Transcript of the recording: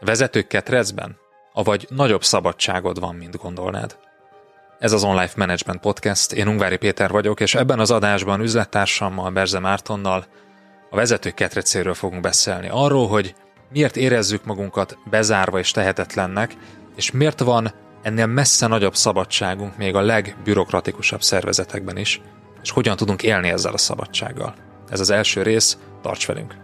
Vezetők ketrecben? Avagy nagyobb szabadságod van, mint gondolnád? Ez az Online Management Podcast, én Ungvári Péter vagyok, és ebben az adásban üzlettársammal, Berze Mártonnal a vezetők ketrecéről fogunk beszélni. Arról, hogy miért érezzük magunkat bezárva és tehetetlennek, és miért van ennél messze nagyobb szabadságunk még a legbürokratikusabb szervezetekben is, és hogyan tudunk élni ezzel a szabadsággal. Ez az első rész, tarts velünk!